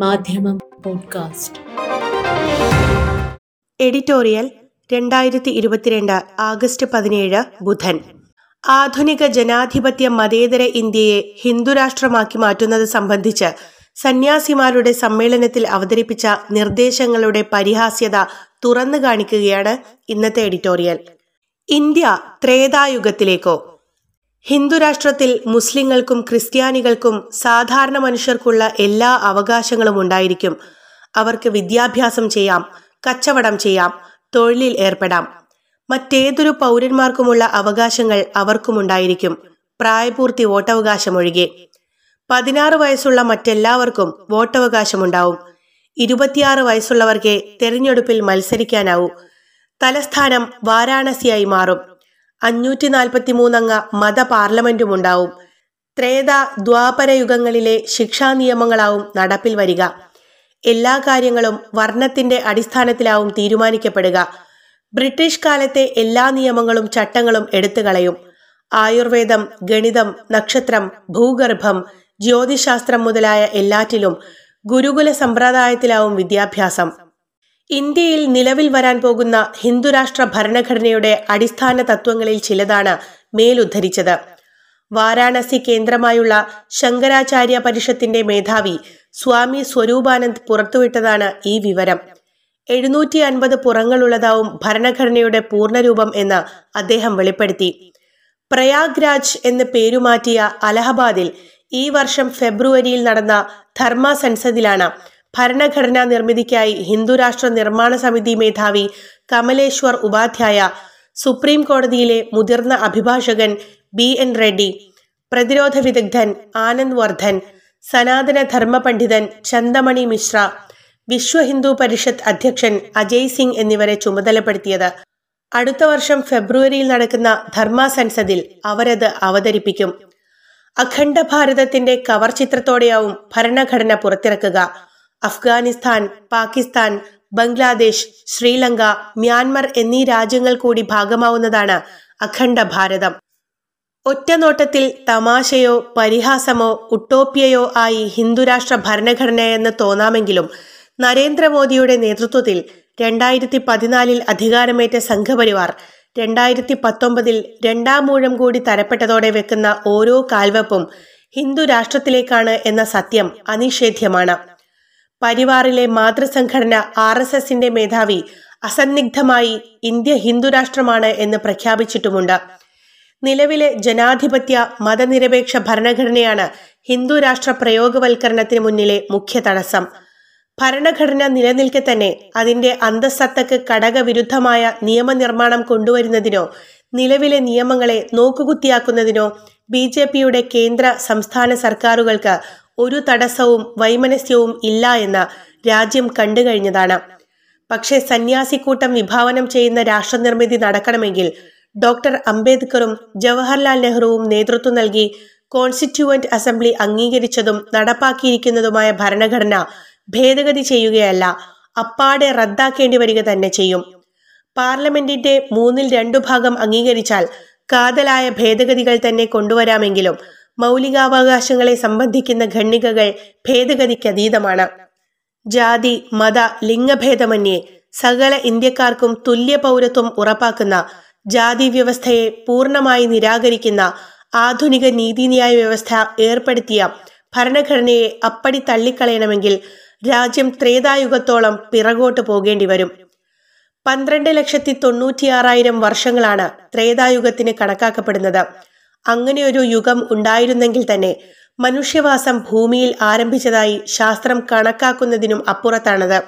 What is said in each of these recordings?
മാധ്യമം podcast. Editorial രണ്ടായിരത്തി ഇരുപത്തിരണ്ട് ആഗസ്റ്റ് പതിനേഴ് ബുധൻ. ആധുനിക ജനാധിപത്യ മതേതര ഇന്ത്യയെ ഹിന്ദുരാഷ്ട്രമാക്കി മാറ്റുന്നത് സംബന്ധിച്ച് സന്യാസിമാരുടെ സമ്മേളനത്തിൽ അവതരിപ്പിച്ച നിർദ്ദേശങ്ങളുടെ പരിഹാസ്യത തുറന്നു കാണിക്കുകയാണ് ഇന്നത്തെ എഡിറ്റോറിയൽ. ഇന്ത്യ ത്രേതായുഗത്തിലേക്കോ ഹിന്ദുരാഷ്ട്രത്തിൽ മുസ്ലിങ്ങൾക്കും ക്രിസ്ത്യാനികൾക്കും സാധാരണ മനുഷ്യർക്കുള്ള എല്ലാ അവകാശങ്ങളും ഉണ്ടായിരിക്കും. അവർക്ക് വിദ്യാഭ്യാസം ചെയ്യാം കച്ചവടം ചെയ്യാം തൊഴിലിൽ ഏർപ്പെടാം. മറ്റേതൊരു പൗരന്മാർക്കുമുള്ള അവകാശങ്ങൾ അവർക്കുമുണ്ടായിരിക്കും. പ്രായപൂർത്തി വോട്ടവകാശം ഒഴികെ പതിനാറ് വയസ്സുള്ള മറ്റെല്ലാവർക്കും വോട്ടവകാശമുണ്ടാവും. ഇരുപത്തിയാറ് വയസ്സുള്ളവർക്ക് തെരഞ്ഞെടുപ്പിൽ മത്സരിക്കാനാവൂ. തലസ്ഥാനം വാരാണസിയായി മാറും. അഞ്ഞൂറ്റി നാൽപ്പത്തി മൂന്നംഗ മത പാർലമെന്റും ഉണ്ടാവും ത്രേത ദ്വാപര യുഗങ്ങളിലെ ശിക്ഷാ നിയമങ്ങളാവും നടപ്പിൽ വരിക. എല്ലാ കാര്യങ്ങളും വർണത്തിന്റെ അടിസ്ഥാനത്തിലാവും തീരുമാനിക്കപ്പെടുക. ബ്രിട്ടീഷ് കാലത്തെ എല്ലാ നിയമങ്ങളും ചട്ടങ്ങളും എടുത്തു കളയും. ആയുർവേദം ഗണിതം നക്ഷത്രം ഭൂഗർഭം ജ്യോതിശാസ്ത്രം മുതലായ എല്ലാറ്റിലും ഗുരുകുല സമ്പ്രദായത്തിലാവും വിദ്യാഭ്യാസം. ഇന്ത്യയിൽ നിലവിൽ വരാൻ പോകുന്ന ഹിന്ദുരാഷ്ട്ര ഭരണഘടനയുടെ അടിസ്ഥാന തത്വങ്ങളിൽ ചിലതാണ് മേലുദ്ധരിച്ചത്. വാരാണസി കേന്ദ്രമായുള്ള ശങ്കരാചാര്യ പരിഷത്തിന്റെ മേധാവി സ്വാമി സ്വരൂപാനന്ദ് പുറത്തുവിട്ടതാണ് ഈ വിവരം. എഴുന്നൂറ്റി അൻപത് പുറങ്ങളുള്ളതാവും ഭരണഘടനയുടെ പൂർണരൂപം എന്ന് അദ്ദേഹം വെളിപ്പെടുത്തി. പ്രയാഗ്രാജ് എന്ന് പേരുമാറ്റിയ അലഹബാദിൽ ഈ വർഷം ഫെബ്രുവരിയിൽ നടന്ന ധർമ്മ സൻസദിലാണ് ഭരണഘടനാ നിർമ്മിതിക്കായി ഹിന്ദുരാഷ്ട്ര നിർമ്മാണ സമിതി മേധാവി കമലേശ്വർ ഉപാധ്യായ സുപ്രീം കോടതിയിലെ മുതിർന്ന അഭിഭാഷകൻ ബി എൻ റെഡ്ഡി പ്രതിരോധ വിദഗ്ധൻ ആനന്ദ് വർദ്ധൻ സനാതന ധർമ്മ പണ്ഡിതൻ ചന്ദമണി മിശ്ര വിശ്വ ഹിന്ദു പരിഷത്ത് അധ്യക്ഷൻ അജയ് സിംഗ് എന്നിവരെ ചുമതലപ്പെടുത്തിയത്. അടുത്ത വർഷം ഫെബ്രുവരിയിൽ നടക്കുന്ന ധർമ്മ സെൻസദിൽ അവരത് അവതരിപ്പിക്കും. അഖണ്ഡ ഭാരതത്തിന്റെ കവർ ചിത്രത്തോടെയാവും ഭരണഘടന പുറത്തിറക്കുക. അഫ്ഗാനിസ്ഥാൻ പാകിസ്ഥാൻ ബംഗ്ലാദേശ് ശ്രീലങ്ക മ്യാൻമർ എന്നീ രാജ്യങ്ങൾ കൂടി ഭാഗമാവുന്നതാണ് അഖണ്ഡ ഭാരതം. ഒറ്റനോട്ടത്തിൽ തമാശയോ പരിഹാസമോ ഉട്ടോപ്യയോ ആയി ഹിന്ദുരാഷ്ട്ര ഭരണഘടനയെന്ന് തോന്നാമെങ്കിലും നരേന്ദ്രമോദിയുടെ നേതൃത്വത്തിൽ രണ്ടായിരത്തി പതിനാലിൽ അധികാരമേറ്റ സംഘപരിവാർ രണ്ടായിരത്തി പത്തൊമ്പതിൽ രണ്ടാം മൂഴം കൂടി തരപ്പെട്ടതോടെ വെക്കുന്ന ഓരോ കാൽവെപ്പും ഹിന്ദു രാഷ്ട്രത്തിലേക്കാണ് എന്ന സത്യം അനിഷേധ്യമാണ്. പരിവാറിലെ മാതൃസംഘടന ആർ എസ് എസിന്റെ മേധാവി അസന്നിഗ്ധമായി ഇന്ത്യ ഹിന്ദുരാഷ്ട്രമാണ് എന്ന് പ്രഖ്യാപിച്ചിട്ടുമുണ്ട്. നിലവിലെ ജനാധിപത്യ മതനിരപേക്ഷ ഭരണഘടനയാണ് ഹിന്ദുരാഷ്ട്ര പ്രയോഗവൽക്കരണത്തിന് മുന്നിലെ മുഖ്യ തടസ്സം. ഭരണഘടന നിലനിൽക്കെ തന്നെ അതിന്റെ അന്തസ്സത്തക്ക് ഘടകവിരുദ്ധമായ നിയമനിർമ്മാണം കൊണ്ടുവരുന്നതിനോ നിലവിലെ നിയമങ്ങളെ നോക്കുകുത്തിയാക്കുന്നതിനോ ബി ജെ പിയുടെ കേന്ദ്ര സംസ്ഥാന സർക്കാരുകൾക്ക് ഒരു തടസ്സവും വൈമനസ്യവും ഇല്ല എന്ന് രാജ്യം കണ്ടുകഴിഞ്ഞതാണ് പക്ഷേ സന്യാസിക്കൂട്ടം വിഭാവനം ചെയ്യുന്ന രാഷ്ട്രനിർമ്മിതി നടക്കണമെങ്കിൽ ഡോക്ടർ അംബേദ്കറും ജവഹർലാൽ നെഹ്റുവും നേതൃത്വം നൽകി കോൺസ്റ്റിറ്റ്യൂവന്റ് അസംബ്ലി അംഗീകരിച്ചതും നടപ്പാക്കിയിരിക്കുന്നതുമായ ഭരണഘടന ഭേദഗതി ചെയ്യുകയല്ല അപ്പാടെ റദ്ദാക്കേണ്ടി വരിക തന്നെ ചെയ്യും. പാർലമെന്റിന്റെ മൂന്നിൽ രണ്ടു ഭാഗം അംഗീകരിച്ചാൽ കാതലായ ഭേദഗതികൾ തന്നെ കൊണ്ടുവരാമെങ്കിലും മൗലികാവകാശങ്ങളെ സംബന്ധിക്കുന്ന ഖണ്ഡികകൾ ഭേദഗതിക്കതീതമാണ്. ജാതി മത ലിംഗഭേദമന്യേ സകല ഇന്ത്യക്കാർക്കും തുല്യ പൗരത്വം ഉറപ്പാക്കുന്ന ജാതി വ്യവസ്ഥയെ പൂർണമായി നിരാകരിക്കുന്ന ആധുനിക നീതിന്യായ വ്യവസ്ഥ ഏർപ്പെടുത്തിയ ഭരണഘടനയെ അപ്പടി തള്ളിക്കളയണമെങ്കിൽ രാജ്യം ത്രേതായുഗത്തോളം പിറകോട്ട് പോകേണ്ടി വരും. പന്ത്രണ്ട് ലക്ഷത്തി തൊണ്ണൂറ്റിയാറായിരം വർഷങ്ങളാണ് ത്രേതായുഗത്തിന് കണക്കാക്കപ്പെടുന്നത്. അങ്ങനെയൊരു യുഗം ഉണ്ടായിരുന്നെങ്കിൽ തന്നെ മനുഷ്യവാസം ഭൂമിയിൽ ആരംഭിച്ചതായി ശാസ്ത്രം കണക്കാക്കുന്നതിനും അപ്പുറത്താണത്.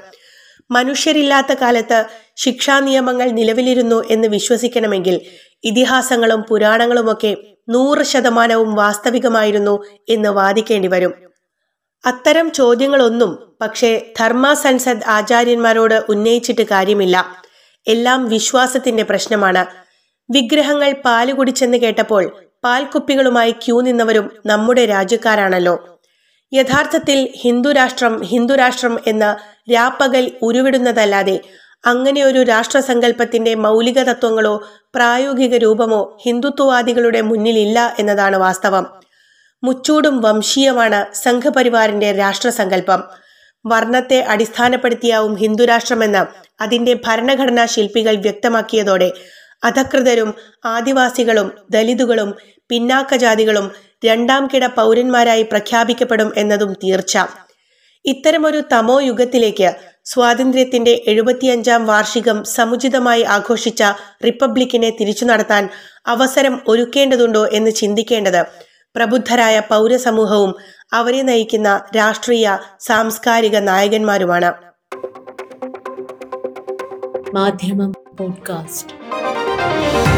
മനുഷ്യരില്ലാത്ത കാലത്ത് ശിക്ഷാ നിയമങ്ങൾ നിലവിലിരുന്നു എന്ന് വിശ്വസിക്കണമെങ്കിൽ ഇതിഹാസങ്ങളും പുരാണങ്ങളുമൊക്കെ നൂറ് ശതമാനവും വാസ്തവികമായിരുന്നു എന്ന് വാദിക്കേണ്ടി വരും. അത്തരം ചോദ്യങ്ങളൊന്നും പക്ഷേ ധർമ്മ സൻസദ് ആചാര്യന്മാരോട് ഉന്നയിച്ചിട്ട് കാര്യമില്ല. എല്ലാം വിശ്വാസത്തിന്റെ പ്രശ്നമാണ്. വിഗ്രഹങ്ങൾ പാൽ കുടിച്ചെന്ന് കേട്ടപ്പോൾ പാൽക്കുപ്പികളുമായി ക്യൂ നിന്നവരും നമ്മുടെ രാജ്യക്കാരാണല്ലോ. യഥാർത്ഥത്തിൽ ഹിന്ദുരാഷ്ട്രം ഹിന്ദുരാഷ്ട്രം എന്ന രാപ്പകൽ ഉരുവിടുന്നതല്ലാതെ അങ്ങനെ ഒരു രാഷ്ട്രസങ്കല്പത്തിന്റെ മൗലിക തത്വങ്ങളോ പ്രായോഗിക രൂപമോ ഹിന്ദുത്വവാദികളുടെ മുന്നിലില്ല എന്നതാണ് വാസ്തവം. മുച്ചൂടും വംശീയമാണ് സംഘപരിവാറിന്റെ രാഷ്ട്രസങ്കല്പം. വർണത്തെ അടിസ്ഥാനപ്പെടുത്തിയാവും ഹിന്ദുരാഷ്ട്രമെന്ന് അതിന്റെ ഭരണഘടനാ ശില്പികൾ വ്യക്തമാക്കിയതോടെ അധകൃതരും ആദിവാസികളും ദലിതുകളും പിന്നാക്ക ജാതികളും രണ്ടാം കിട പൗരന്മാരായി പ്രഖ്യാപിക്കപ്പെടും എന്നതും തീർച്ച. ഇത്തരമൊരു തമോ യുഗത്തിലേക്ക് സ്വാതന്ത്ര്യത്തിന്റെ എഴുപത്തിയഞ്ചാം വാർഷികം സമുചിതമായി ആഘോഷിച്ച റിപ്പബ്ലിക്കിനെ തിരിച്ചു നടത്താൻ അവസരം ഒരുക്കേണ്ടതുണ്ടോ എന്ന് ചിന്തിക്കേണ്ടത് പ്രബുദ്ധരായ പൗരസമൂഹവും അവരെ നയിക്കുന്ന രാഷ്ട്രീയ സാംസ്കാരിക നായകന്മാരുമാണ്. മാധ്യമം പോഡ്കാസ്റ്റ്. Thank you.